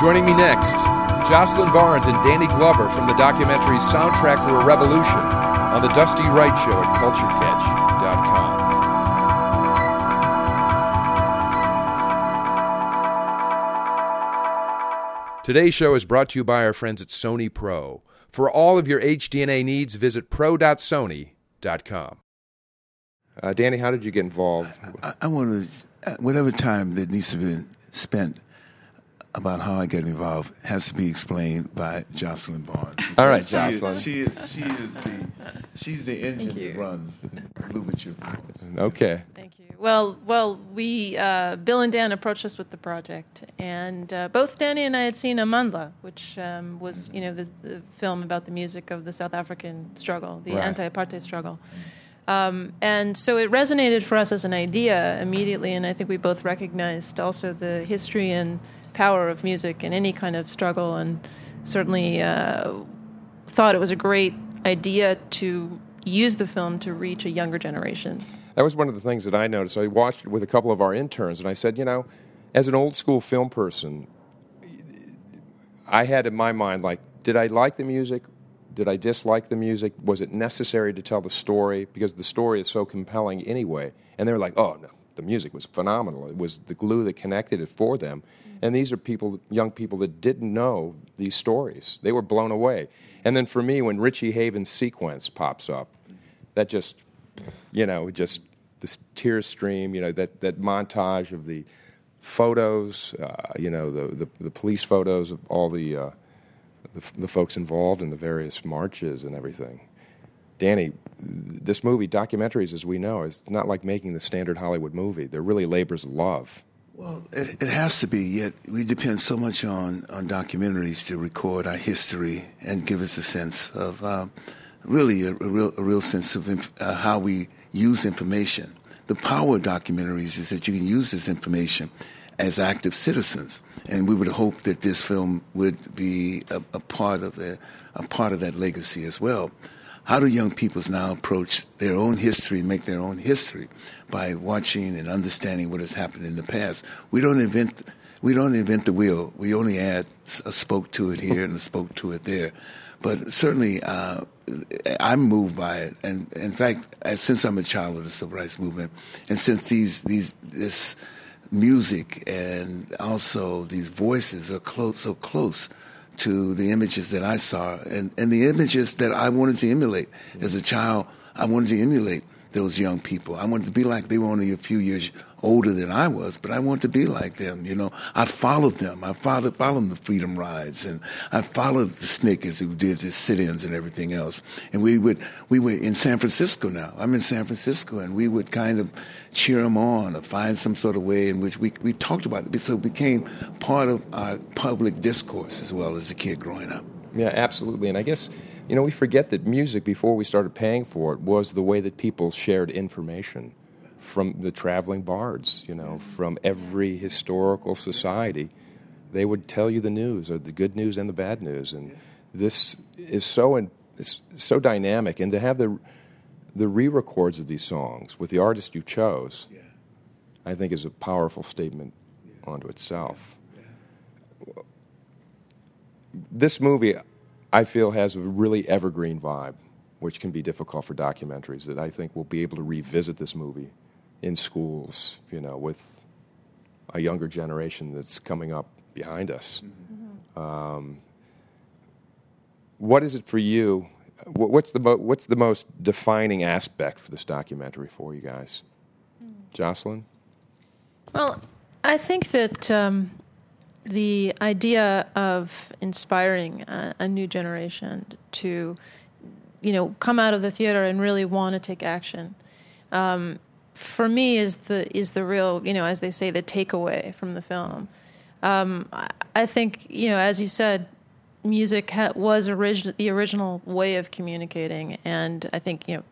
Joining me next, Jocelyn Barnes and Danny Glover from the documentary Soundtrack for a Revolution on The Dusty Wright Show at CultureCatch.com. Today's show is brought to you by our friends at Sony Pro. For all of your HDNA needs, visit pro.sony.com. Uh, Danny, how did you get involved? I, I want to, whatever time that needs to be spent about how I get involved has to be explained by Jocelyn Barnes. All right, She Jocelyn. is, she is, she is the, she's the engine that runs Louverture. Okay. Thank you. Well, well, we uh, Bill and Dan approached us with the project, and uh, both Danny and I had seen Amandla, which um, was you know the, the film about the music of the South African struggle, the Right. anti-apartheid struggle. Um, and so it resonated for us as an idea immediately, and I think we both recognized also the history and power of music in any kind of struggle, and certainly uh, thought it was a great idea to use the film to reach a younger generation. That was one of the things that I noticed. I watched it with a couple of our interns, and I said, you know, as an old school film person, I had in my mind, like, did I like the music? Did I dislike the music? Was it necessary to tell the story? Because the story is so compelling anyway. And they were like, oh, no, the music was phenomenal. It was the glue that connected it for them. And these are people, young people that didn't know these stories. They were blown away. And then for me, when Richie Havens' sequence pops up, that just you know, just this tear stream, you know, that, that montage of the photos, uh, you know, the, the, the police photos of all the, uh, the, the folks involved in the various marches and everything. Danny, this movie, documentaries, as we know, is not like making the standard Hollywood movie. They're really labors of love. Well, it, it has to be, yet we depend so much on, on documentaries to record our history and give us a sense of um, really a, a real, a real sense of inf- uh, how we use information. The power of documentaries is that you can use this information as active citizens, and we would hope that this film would be a, a part of a, a part of that legacy as well. How do young people now approach their own history, and make their own history by watching and understanding what has happened in the past? We don't invent we don't invent the wheel. We only add a spoke to it here and a spoke to it there. But certainly, uh, I'm moved by it, and in fact, since I'm a child of the civil rights movement, and since these these this music and also these voices are close so close to the images that I saw and, and the images that I wanted to emulate as a child. I wanted to emulate those young people. I wanted to be like they were only a few years older than I was, but I wanted to be like them. You know, I followed them. I followed followed the freedom rides, and I followed the Snickers who did the sit-ins and everything else. And we would we were in San Francisco now. I'm in San Francisco, and we would kind of cheer them on or find some sort of way in which we we talked about it. So it became part of our public discourse as well as a kid growing up. Yeah, absolutely. And I guess, you know, we forget that music, before we started paying for it, was the way that people shared information from the traveling bards, you know, from every historical society. They would tell you the news, or the good news and the bad news. And this is so, in, it's so dynamic. And to have the, the re records of these songs with the artist you chose, I think is a powerful statement onto itself. This movie, I feel, has a really evergreen vibe, which can be difficult for documentaries. That I think we'll be able to revisit this movie in schools, you know, with a younger generation that's coming up behind us. Um, what is it for you? What's the mo- what's the most defining aspect for this documentary for you guys, Jocelyn? Well, I think that um, the idea of inspiring a, a new generation to, you know, come out of the theater and really want to take action, um, for me is the is the real, you know, as they say, the takeaway from the film. Um, I, I think, you know, as you said, music ha- was origin- the original way of communicating, and I think, you know,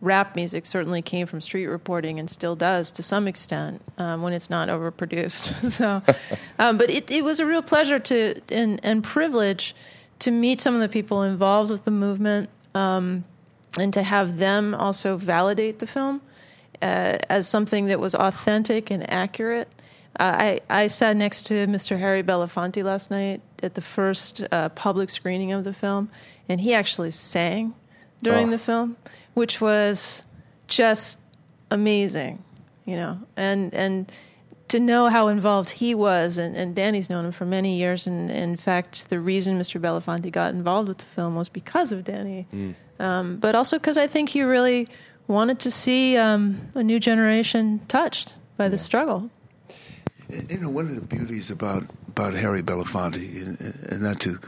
rap music certainly came from street reporting and still does to some extent um, when it's not overproduced. so, um, but it, it was a real pleasure to and, and privilege to meet some of the people involved with the movement um, and to have them also validate the film uh, as something that was authentic and accurate. I I sat next to Mr. Harry Belafonte last night at the first uh, public screening of the film, and he actually sang during Oh. the film, which was just amazing, you know, and and to know how involved he was, and, and Danny's known him for many years, and in fact, the reason Mr. Belafonte got involved with the film was because of Danny, um, but also because I think he really wanted to see um, a new generation touched by the struggle. You know, one of the beauties about about Harry Belafonte, and, and not to,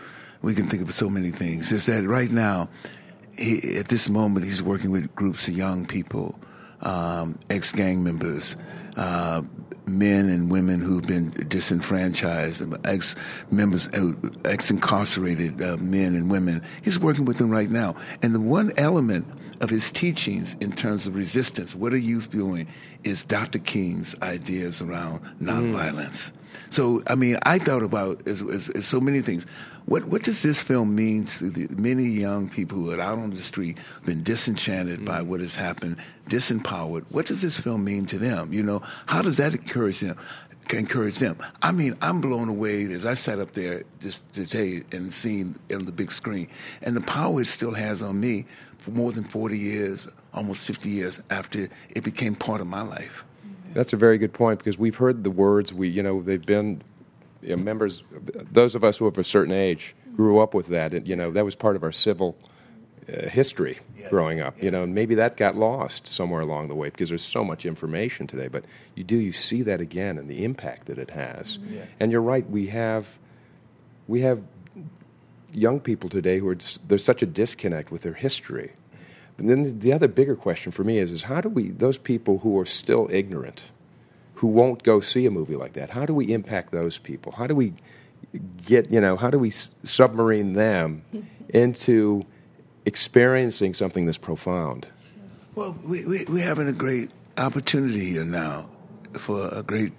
we can think of so many things, is that right now, he, at this moment, he's working with groups of young people, um, ex gang members, uh, men and women who've been disenfranchised, ex members, ex incarcerated uh, men and women. He's working with them right now, and the one element of his teachings in terms of resistance, what are youth doing, is Dr. King's ideas around nonviolence. So, I mean, I thought about as, as, as so many things. What what does this film mean to the many young people who are out on the street, been disenchanted by mm. what has happened, disempowered? What does this film mean to them? You know, how does that encourage them? Encourage them. I mean, I'm blown away as I sat up there this today and seen on the big screen, and the power it still has on me for more than 40 years, almost 50 years after it became part of my life. That's a very good point because we've heard the words. We, you know, they've been you know, members. Those of us who of a certain age grew up with that. And, you know, that was part of our civil uh, history growing up. You know, and maybe that got lost somewhere along the way because there's so much information today. But you do you see that again and the impact that it has. And you're right. We have we have young people today who are there's such a disconnect with their history. But then the other bigger question for me is is how do we those people who are still ignorant, who won't go see a movie like that, how do we impact those people? How do we get you know how do we s- submarine them into experiencing something this profound? Well, we, we, we're having a great opportunity here now for a great,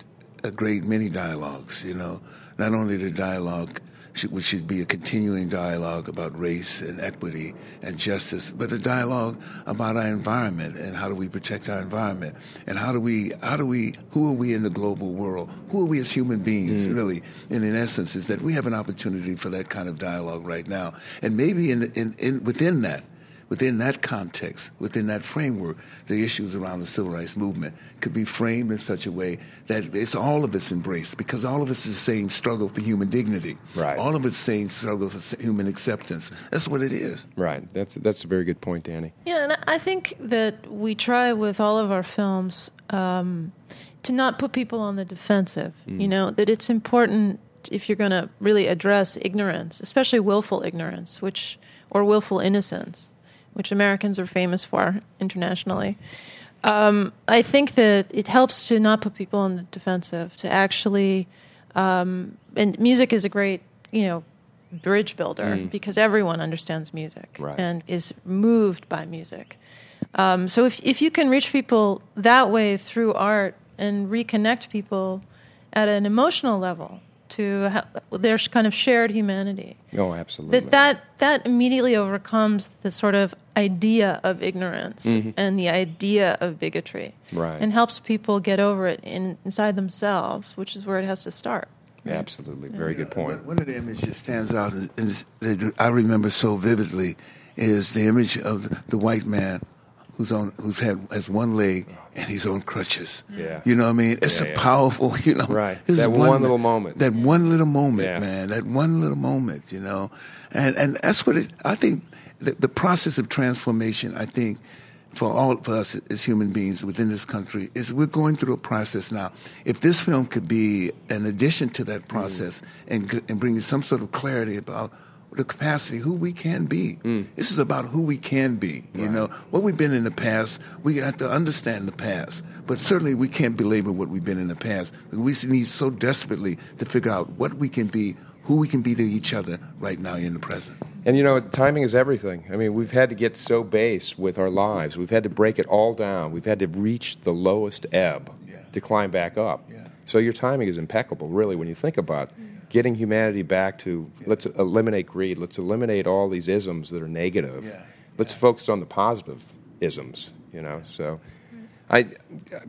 a great many dialogues, you know. Not only the dialogue, should, which should be a continuing dialogue about race and equity and justice, but a dialogue about our environment and how do we protect our environment and how do we, how do we, who are we in the global world? Who are we as human beings, mm. really? And in essence, is that we have an opportunity for that kind of dialogue right now. And maybe in, in, in within that, within that context, within that framework, the issues around the civil rights movement could be framed in such a way that it's all of us embraced because all of us is the same struggle for human dignity. Right. All of us saying struggle for human acceptance. That's what it is. Right. That's that's a very good point, Danny. Yeah, and I think that we try with all of our films um, to not put people on the defensive. You know, that it's important if you're going to really address ignorance, especially willful ignorance, which or willful innocence, which Americans are famous for internationally. Um, I think that it helps to not put people on the defensive, to actually, um, and music is a great, you know, bridge builder because everyone understands music Right. and is moved by music. Um, so if if you can reach people that way through art and reconnect people at an emotional level to ha- their kind of shared humanity, Oh, absolutely. that that that immediately overcomes the sort of idea of ignorance mm-hmm. and the idea of bigotry, Right. and helps people get over it in, inside themselves, which is where it has to start. Absolutely. Very good point. One of the images that stands out and that I remember so vividly is the image of the, the white man who's on who's had has one leg and he's on crutches. Yeah. You know what I mean? It's Yeah, a yeah. powerful, you know. Right. That is one little moment. That one little moment, Yeah. man. That one little moment, you know. And and that's what it I think the, the process of transformation, I think, for all of us as human beings within this country is we're going through a process now. If this film could be an addition to that process mm. and and bring some sort of clarity about the capacity who we can be. Mm. This is about who we can be. You know what we've been in the past. We have to understand the past, but certainly we can't belabor what we've been in the past. We need so desperately to figure out what we can be, who we can be to each other right now in the present. And you know, timing is everything. I mean, we've had to get so base with our lives. We've had to break it all down. We've had to reach the lowest ebb Yeah. to climb back up. Yeah. So your timing is impeccable, really, when you think about mm. Getting humanity back to let's eliminate greed, let's eliminate all these isms that are negative. Yeah. Let's focus on the positive isms, you know. So I,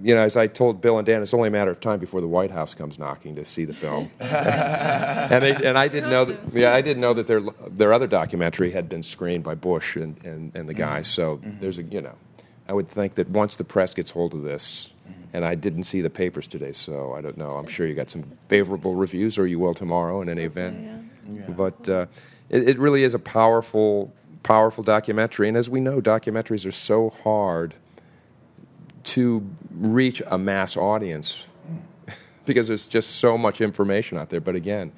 you know, as I told Bill and Dan, it's only a matter of time before the White House comes knocking to see the film. and, they, and I didn't know that. Yeah, I didn't know that their their other documentary had been screened by Bush and, and, and the guys. Mm-hmm. So mm-hmm. there's a, you know, I would think that once the press gets hold of this, and I didn't see the papers today, so I don't know. I'm sure you got some favorable reviews, or you will tomorrow in any event. But uh, it, it really is a powerful, powerful documentary. And as we know, documentaries are so hard to reach a mass audience because there's just so much information out there. But again,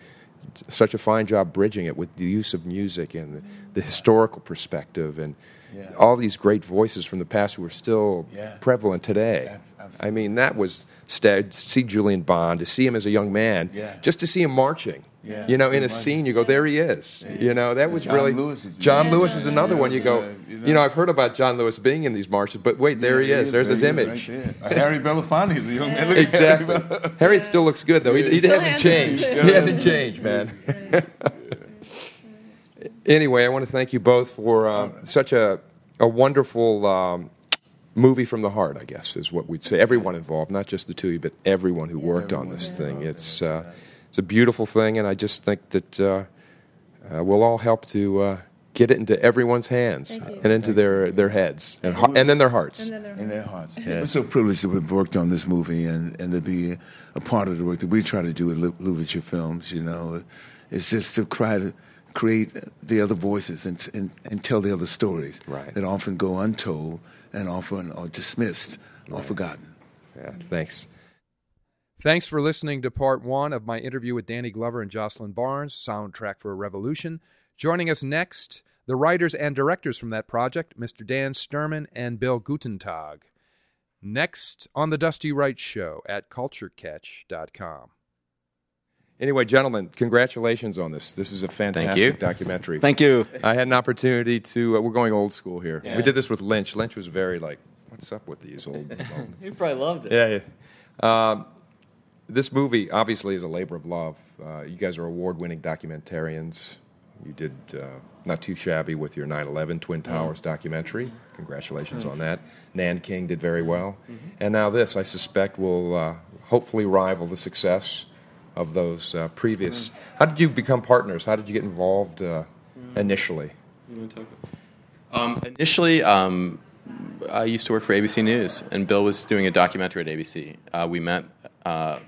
such a fine job bridging it with the use of music and the, the historical perspective and Yeah. all these great voices from the past who are still Yeah. prevalent today. Ab- absolutely. I mean, that was st- to see Julian Bond, to see him as a young man, Yeah. just to see him marching. Yeah. You know, in a marching. scene, you go, there he is. You know, that was John really Lewis is- John Yeah, Lewis is another one. You go, Yeah, you you know, know. I've heard about John Lewis being in these marches, but wait, there he Yeah, is. There's his there he is, image. right there. Harry Belafonte is a young man. Exactly. Harry Harry still looks good though. He, he hasn't changed. He hasn't changed, man. anyway, I want to thank you both for uh, such a a wonderful um, movie from the heart. I guess is what we'd say. Everyone involved, not just the two of you, but everyone who worked on this thing. It's uh, it's a beautiful thing, and I just think that uh, uh, we'll all help to. Uh, Get it into everyone's hands and into their, their heads and, ho- and then their hearts. And then there- in their hearts. We're so privileged to have worked on this movie and, and to be a part of the work that we try to do at Lu- Louverture Films. You know, it's just to try to create the other voices and, and, and tell the other stories Right. that often go untold and often are dismissed or forgotten. Yeah, thanks. Thanks for listening to part one of my interview with Danny Glover and Jocelyn Barnes, Soundtrack for a Revolution. Joining us next, the writers and directors from that project, Mr. Dan Sturman and Bill Guttentag. Next on The Dusty Wright Show at culturecatch.com. Anyway, gentlemen, congratulations on this. This is a fantastic you. documentary. Thank you. I had an opportunity to, uh, we're going old school here. Yeah. We did this with Lynch. Lynch was very like, what's up with these old moments? You probably loved it. Yeah, yeah. Um, this movie obviously is a labor of love. Uh, you guys are award-winning documentarians. You did uh, not too shabby with your 9/11 Twin Towers documentary. Congratulations on that. Nanking did very well, and now this, I suspect, will uh, hopefully rival the success of those uh, previous. How did you become partners? How did you get involved uh, initially? Um, initially, um, I used to work for ABC News, and Bill was doing a documentary at ABC. Uh, we met uh,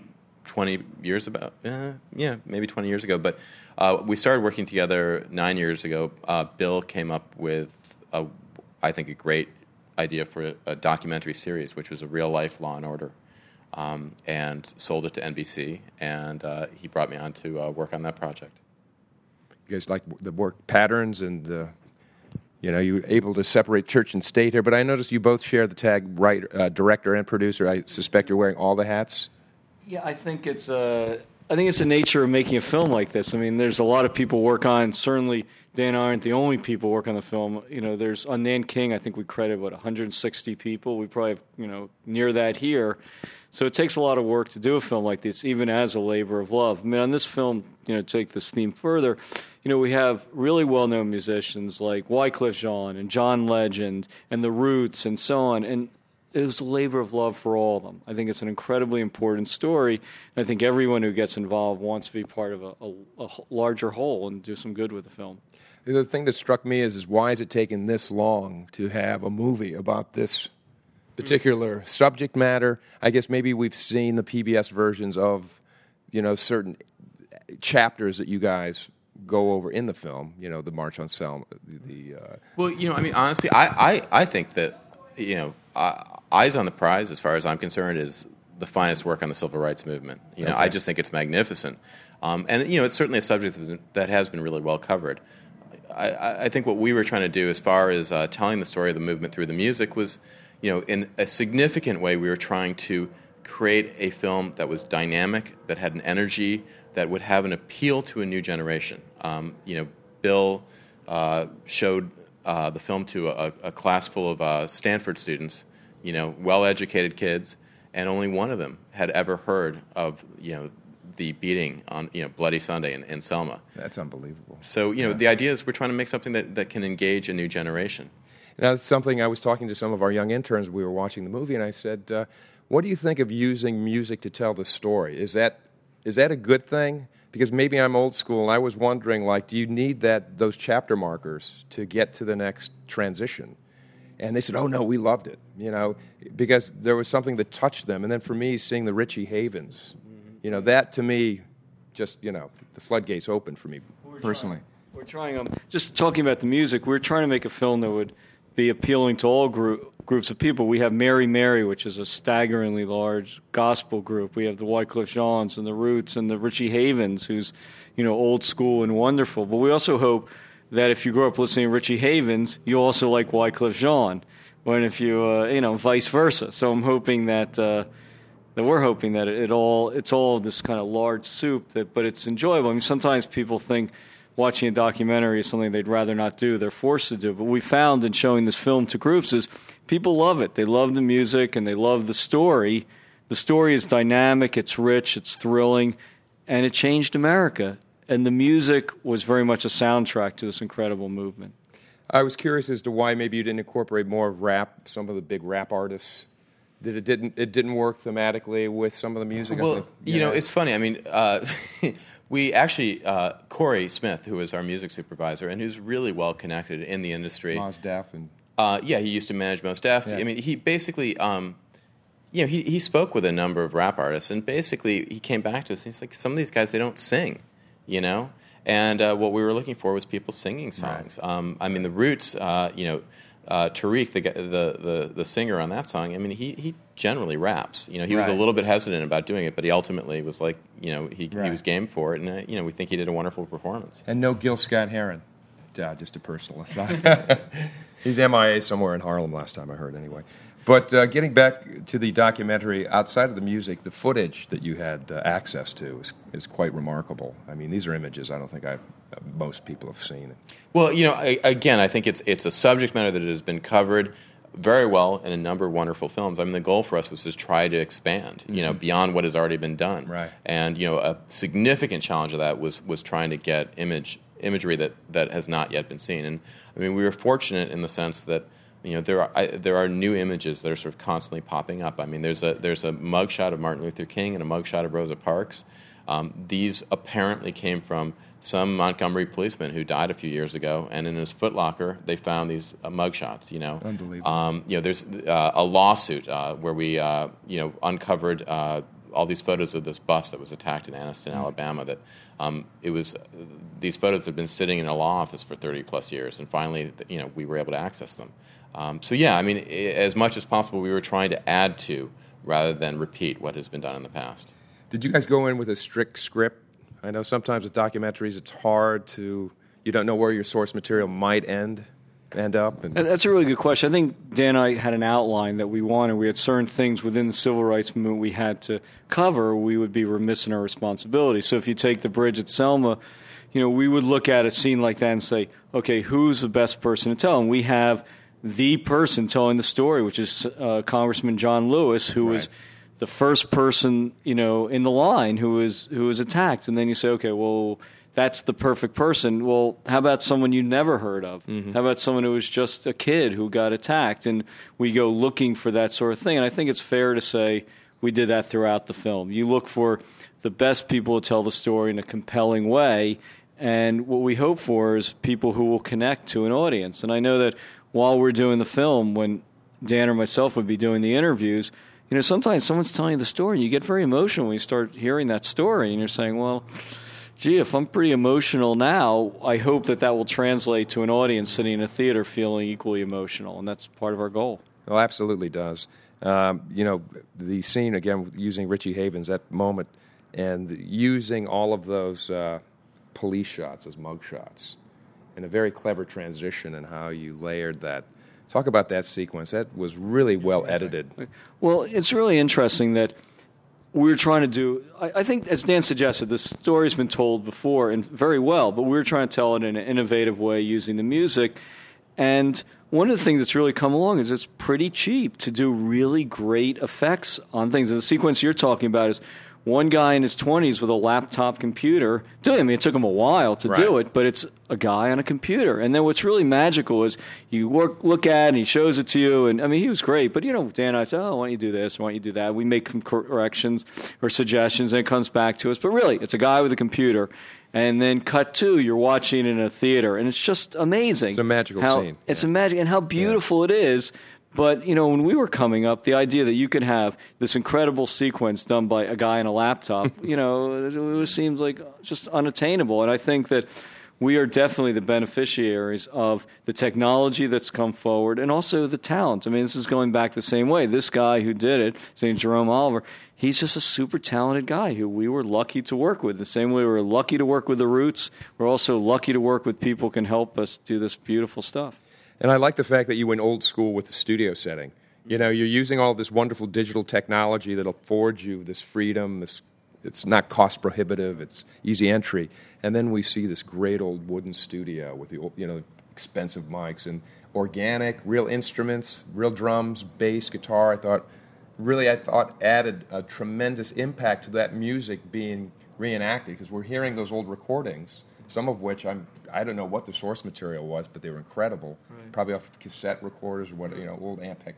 20 years about, uh, yeah, maybe 20 years ago. But uh, we started working together nine years ago. Uh, Bill came up with, a, I think, a great idea for a, a documentary series, which was a real life Law and Order, um, and sold it to NBC. And uh, he brought me on to uh, work on that project. You guys like the work patterns and uh, you know you were able to separate church and state here. But I noticed you both share the tag writer, uh, director, and producer. I suspect you're wearing all the hats. Yeah, I think it's uh, I think it's the nature of making a film like this. I mean, there's a lot of people work on. Certainly, Dan aren't the only people work on the film. You know, there's on Nanking. I think we credit what 160 people. We probably have you know near that here. So it takes a lot of work to do a film like this, even as a labor of love. I mean, on this film, you know, take this theme further. You know, we have really well-known musicians like Wyclef Jean and John Legend and The Roots and so on, and it was a labor of love for all of them. I think it's an incredibly important story. And I think everyone who gets involved wants to be part of a, a, a larger whole and do some good with the film. The thing that struck me is, is why is it taken this long to have a movie about this particular subject matter? I guess maybe we've seen the PBS versions of, you know, certain chapters that you guys go over in the film. You know, the March on Selma, the, uh, Well, you know, I mean, honestly, I, I, I think that, you know, uh, Eyes on the Prize, as far as I'm concerned, is the finest work on the civil rights movement. You know, I just think it's magnificent. Um, and, you know, it's certainly a subject that has been really well covered. I- I, I think what we were trying to do as far as uh, telling the story of the movement through the music was, you know, in a significant way, we were trying to create a film that was dynamic, that had an energy, that would have an appeal to a new generation. Um, you know, Bill uh, showed uh, the film to a, a class full of uh, Stanford students, you know, well-educated kids, and only one of them had ever heard of, you know, the beating on, you know, Bloody Sunday in, in Selma. that's unbelievable. So, you know, the idea is we're trying to make something that, that can engage a new generation. That's something I was talking to some of our young interns. We were watching the movie, and I said, uh, "What do you think of using music to tell the story? Is that is that a good thing?" Because maybe I'm old school, and I was wondering, like, do you need that those chapter markers to get to the next transition? And they said, "Oh no, we loved it," you know, because there was something that touched them. And then for me, seeing the Richie Havens, you know, that to me, just you know, the floodgates opened for me personally. We're trying. Um, just talking about the music, we're trying to make a film that would be appealing to all group, groups of people. We have Mary Mary, which is a staggeringly large gospel group. We have the Wyclef Jeans and the Roots and the Richie Havens, who's you know old school and wonderful. But we also hope that if you grow up listening to Richie Havens, you also like Wyclef Jean, and if you uh, you know vice versa. So I'm hoping that. Uh, that we're hoping that it all it's all this kind of large soup that but it's enjoyable. I mean sometimes people think watching a documentary is something they'd rather not do. They're forced to do. But we found in showing this film to groups is people love it. They love the music and they love the story. The story is dynamic, it's rich, it's thrilling, and it changed America. And the music was very much a soundtrack to this incredible movement. I was curious as to why maybe you didn't incorporate more of rap, some of the big rap artists that it didn't it didn't work thematically with some of the music. Well, you, know, it's funny. I mean, uh, we actually uh, Corey Smith, who is our music supervisor and who's really well connected in the industry. Mos Def and uh, yeah, he used to manage Mos Def. Yeah. I mean, he basically. Um, you know, he, he spoke with a number of rap artists, and basically he came back to us. and He's like, some of these guys they don't sing, you know. And uh, what we were looking for was people singing songs. Right. Um, I mean, the Roots, uh, you know, uh, Tariq, the, the, the the singer on that song, I mean, he he generally raps. You know, he was a little bit hesitant about doing it, but he ultimately was like, you know, he right. he was game for it, and uh, you know, we think he did a wonderful performance. And no Gil Scott Heron. Uh, just a personal aside. He's MIA somewhere in Harlem last time I heard, anyway. But uh, getting back to the documentary, outside of the music, the footage that you had uh, access to is, is quite remarkable. I mean, these are images I don't think I most people have seen. It. Well, you know, I, again, I think it's it's a subject matter that has been covered very well in a number of wonderful films. I mean, the goal for us was to try to expand, you know, mm-hmm. beyond what has already been done. Right. And you know, a significant challenge of that was was trying to get image imagery that that has not yet been seen. And I mean, we were fortunate in the sense that you know there are I, there are new images that are sort of constantly popping up. I mean, there's a there's a mugshot of Martin Luther King and a mugshot of Rosa Parks. Um, these apparently came from some Montgomery policeman who died a few years ago, and in his footlocker they found these uh, mugshots. You know, unbelievable. Um, you know, there's uh, a lawsuit uh, where we uh, you know uncovered uh, all these photos of this bus that was attacked in Anniston, mm Alabama. That um, it was these photos had been sitting in a law office for 30 plus years, and finally, you know, we were able to access them. Um, so yeah, I mean, as much as possible, we were trying to add to rather than repeat what has been done in the past. Did you guys go in with a strict script? I know sometimes with documentaries, it's hard to you don't know where your source material might end end up? And That's a really good question. I think Dan and I had an outline that we wanted. We had certain things within the civil rights movement we had to cover. We would be remiss in our responsibility. So if you take the bridge at Selma, you know, we would look at a scene like that and say, okay, who's the best person to tell? And we have the person telling the story, which is uh, Congressman John Lewis, who right. was the first person, you know, in the line who was who was attacked. And then you say, okay, well, that's the perfect person. Well, how about someone you never heard of? Mm-hmm. How about someone who was just a kid who got attacked? And we go looking for that sort of thing. And I think it's fair to say we did that throughout the film. You look for the best people to tell the story in a compelling way. And what we hope for is people who will connect to an audience. And I know that while we're doing the film, when Dan or myself would be doing the interviews, you know, sometimes someone's telling you the story, and you get very emotional when you start hearing that story, and you're saying, well, gee, if I'm pretty emotional now, I hope that that will translate to an audience sitting in a theater feeling equally emotional, and that's part of our goal. Well, absolutely does. Um, you know, the scene again using Richie Havens, that moment, and using all of those uh, police shots as mug shots and a very clever transition in how you layered that. Talk about that sequence. That was really well edited. Well, it's really interesting that we were trying to do. I, I, think, as Dan suggested, the story's been told before and very well, but we were trying to tell it in an innovative way using the music. And one of the things that's really come along is it's pretty cheap to do really great effects on things. And the sequence you're talking about is one guy in his 20s with a laptop computer. I mean, it took him a while to do it, but it's a guy on a computer. And then what's really magical is you work, look at it and he shows it to you. And I mean, he was great, but you know, Dan and I said, oh, why don't you do this? Why don't you do that? We make some corrections or suggestions and it comes back to us. But really, it's a guy with a computer. And then cut two, you're watching it in a theater, and it's just amazing. It's a magical how, scene. It's a magic, and how beautiful it is. But you know, when we were coming up, the idea that you could have this incredible sequence done by a guy on a laptop, you know, it, it seems like just unattainable. And I think that we are definitely the beneficiaries of the technology that's come forward, and also the talent. I mean, this is going back the same way. This guy who did it, St. Jerome Oliver, he's just a super talented guy who we were lucky to work with. The same way we were lucky to work with the Roots, we're also lucky to work with people who can help us do this beautiful stuff. And I like the fact that you went old school with the studio setting. You know, you're using all this wonderful digital technology that affords you this freedom. This, it's not cost prohibitive. It's easy entry. And then we see this great old wooden studio with the you know expensive mics and organic, real instruments, real drums, bass, guitar. I thought really, I thought added a tremendous impact to that music being reenacted because we're hearing those old recordings, some of which I'm I don't know what the source material was, but they were incredible. Probably off of cassette recorders or what you know, old Ampex,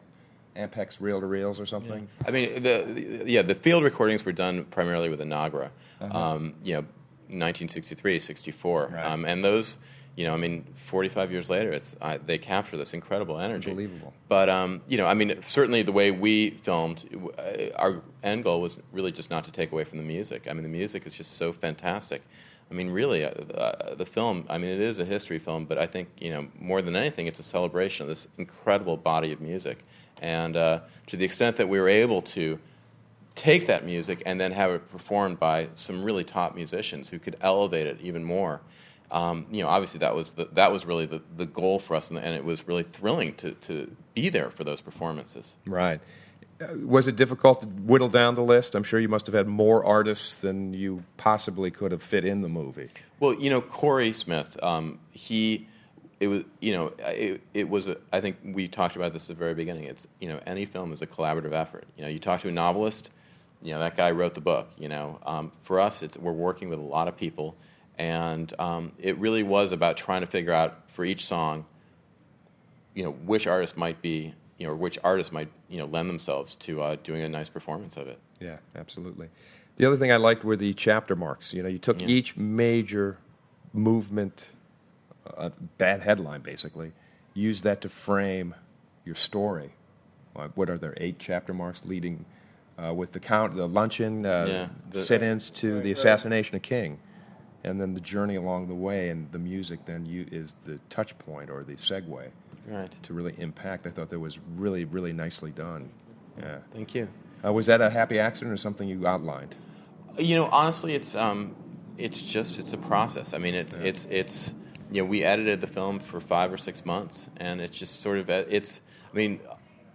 Ampex reel to reels or something. I mean, the, the yeah, the field recordings were done primarily with a Nagra, um, you know, 1963, 64, Right. um, and those, you know, I mean, 45 years later, it's, I, they capture this incredible energy. Unbelievable. But um, you know, I mean, certainly the way we filmed, uh, our end goal was really just not to take away from the music. I mean, the music is just so fantastic. I mean, really, uh, uh, the film. I mean, it is a history film, but I think you know more than anything, it's a celebration of this incredible body of music. And uh, to the extent that we were able to take that music and then have it performed by some really top musicians who could elevate it even more. Um, you know, obviously that was the, that was really the, the goal for us, and, and it was really thrilling to, to be there for those performances. Right. Uh, was it difficult to whittle down the list? I'm sure you must have had more artists than you possibly could have fit in the movie. Well, you know, Corey Smith, um, he, it was, you know, it, it was, a, I think we talked about this at the very beginning. It's, you know, any film is a collaborative effort. You know, you talk to a novelist, you know, that guy wrote the book, you know. Um, for us, it's, we're working with a lot of people, and um, it really was about trying to figure out for each song, you know, which artist might be, you know, which artist might, you know, lend themselves to uh, doing a nice performance of it. Yeah, absolutely. The other thing I liked were the chapter marks. You know, you took Yeah. each major movement, uh, bad headline basically, used that to frame your story. Uh, What are there? Eight chapter marks leading uh, with the count, the luncheon, uh, Yeah, the- sit-ins to the assassination of King, and then the journey along the way, and the music then you, is the touch point or the segue Right. to really impact. I thought that was really, really nicely done. Yeah. Thank you. Uh, was that a happy accident or something you outlined? You know, honestly, it's um, it's just it's a process. I mean, it's it's it's you know, we edited the film for five or six months, and it's just sort of it's. I mean,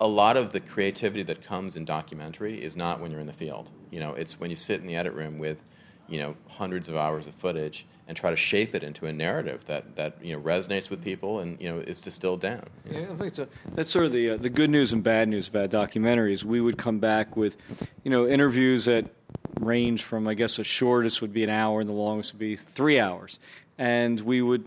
a lot of the creativity that comes in documentary is not when you're in the field. You know, it's when you sit in the edit room with, you know, hundreds of hours of footage and try to shape it into a narrative that that you know resonates with people and you know is distilled down. Yeah, I think so. That's sort of the uh, the good news and bad news about documentaries. We would come back with, you know, interviews that range from I guess the shortest would be an hour and the longest would be three hours, and we would.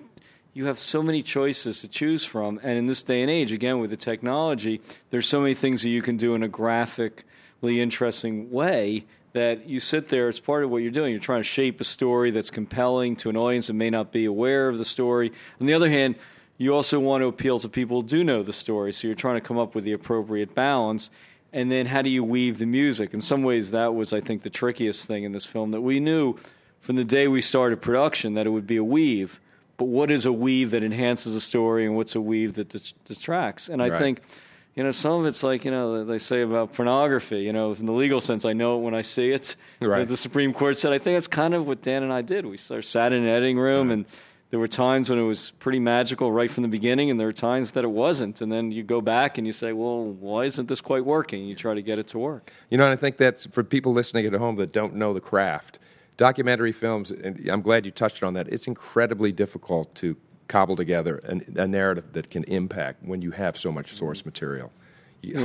You have so many choices to choose from, and in this day and age, again with the technology, there's so many things that you can do in a graphically interesting way that you sit there, it's part of what you're doing. You're trying to shape a story that's compelling to an audience that may not be aware of the story. On the other hand, you also want to appeal to people who do know the story, so you're trying to come up with the appropriate balance. And then how do you weave the music? In some ways, that was, I think, the trickiest thing in this film that we knew from the day we started production that it would be a weave. But what is a weave that enhances a story, and what's a weave that distracts? And I Right. think you know, some of it's like, you know, they say about pornography, you know, in the legal sense, I know it when I see it. Right. The Supreme Court said, I think that's kind of what Dan and I did. We sort of sat in an editing room, and there were times when it was pretty magical right from the beginning, and there were times that it wasn't. And then you go back and you say, well, why isn't this quite working? You try to get it to work. You know, and I think that's for people listening at home that don't know the craft. Documentary films, and I'm glad you touched on that. It's incredibly difficult to cobble together an, a narrative that can impact when you have so much source material.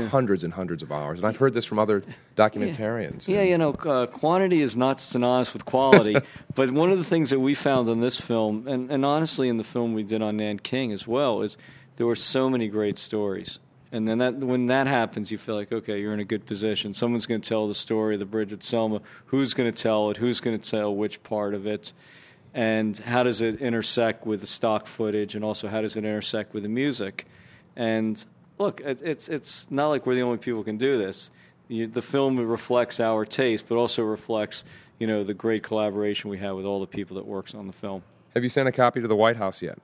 hundreds and hundreds of hours. And I've heard this from other documentarians. Yeah, you know, uh, quantity is not synonymous with quality. but one of the things that we found on this film, and, and honestly in the film we did on Nanking as well, is there were so many great stories. And then that, when that happens, you feel like, okay, you're in a good position. Someone's going to tell the story of the bridge at Selma. Who's going to tell it? Who's going to tell which part of it? And how does it intersect with the stock footage? And also, how does it intersect with the music? And look, it, it's it's not like we're the only people who can do this. You, the film reflects our taste, but also reflects you know the great collaboration we have with all the people that works on the film. Have you sent a copy to the White House yet?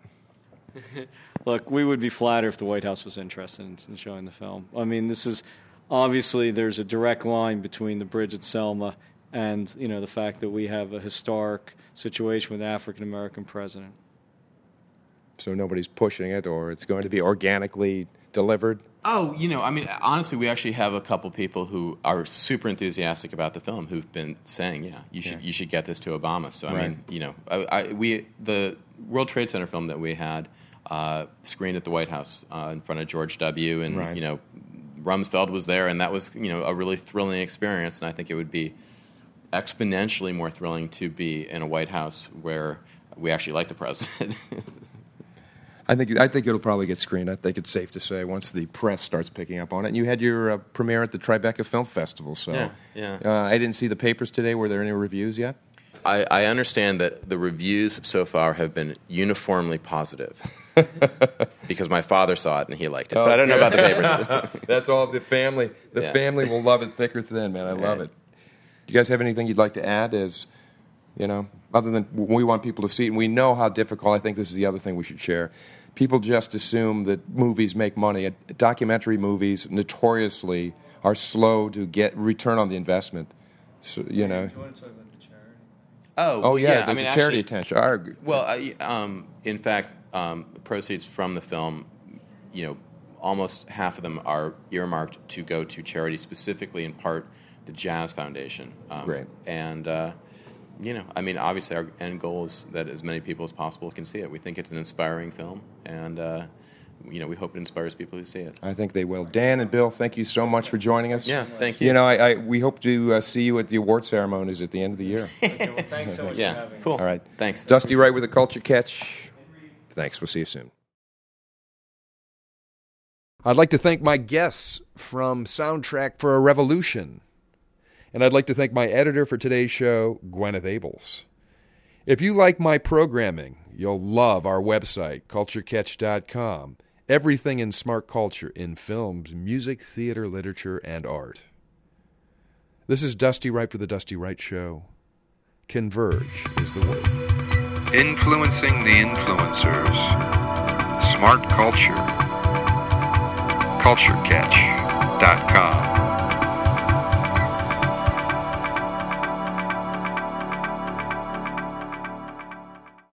Look, we would be flattered if the White House was interested in, in showing the film. I mean, this is obviously there's a direct line between the bridge at Selma and you know the fact that we have a historic situation with African American president. So nobody's pushing it, or it's going to be organically delivered. Oh, you know, I mean, honestly, we actually have a couple people who are super enthusiastic about the film who've been saying, "Yeah, you should Yeah. you should get this to Obama." So I Right. mean, you know, I, I, we the World Trade Center film that we had uh, screened at the White House uh, in front of George W. and Right. you know, Rumsfeld was there, and that was you know a really thrilling experience. And I think it would be exponentially more thrilling to be in a White House where we actually like the president. I think I think it'll probably get screened. I think it's safe to say once the press starts picking up on it. And you had your uh, premiere at the Tribeca Film Festival, so Yeah, yeah. Uh, I didn't see the papers today. Were there any reviews yet? I, I understand that the reviews so far have been uniformly positive because my father saw it and he liked it. But I don't know about the papers. That's all the family. The Yeah. family will love it thicker than thin, man. I love Right. it. Do you guys have anything you'd like to add? As you know, other than we want people to see it, and we know how difficult. I think this is the other thing we should share. People just assume that movies make money. Documentary movies notoriously are slow to get return on the investment. So, you know. oh, Oh yeah, I there's mean, a charity actually, attention. All right. Well, I, um, in fact, um, proceeds from the film, you know, almost half of them are earmarked to go to charity, specifically in part the Jazz Foundation. Um, Great. And uh, you know, I mean, obviously, our end goal is that as many people as possible can see it. We think it's an inspiring film, and uh, you know, we hope it inspires people who see it. I think they will. Dan and Bill, thank you so much for joining us. Yeah, thank you. You know, I, I we hope to uh, see you at the award ceremonies at the end of the year. thanks so much Yeah, cool. All right. Thanks. Dusty Wright with a culture catch. Thanks. We'll see you soon. I'd like to thank my guests from Soundtrack for a Revolution. And I'd like to thank my editor for today's show, Gwyneth Abels. If you like my programming, you'll love our website, culturecatch.com. Everything in smart culture in films, music, theater, literature, and art. This is Dusty Wright for The Dusty Wright Show. Converge is the word. Influencing the influencers. Smart culture. CultureCatch.com.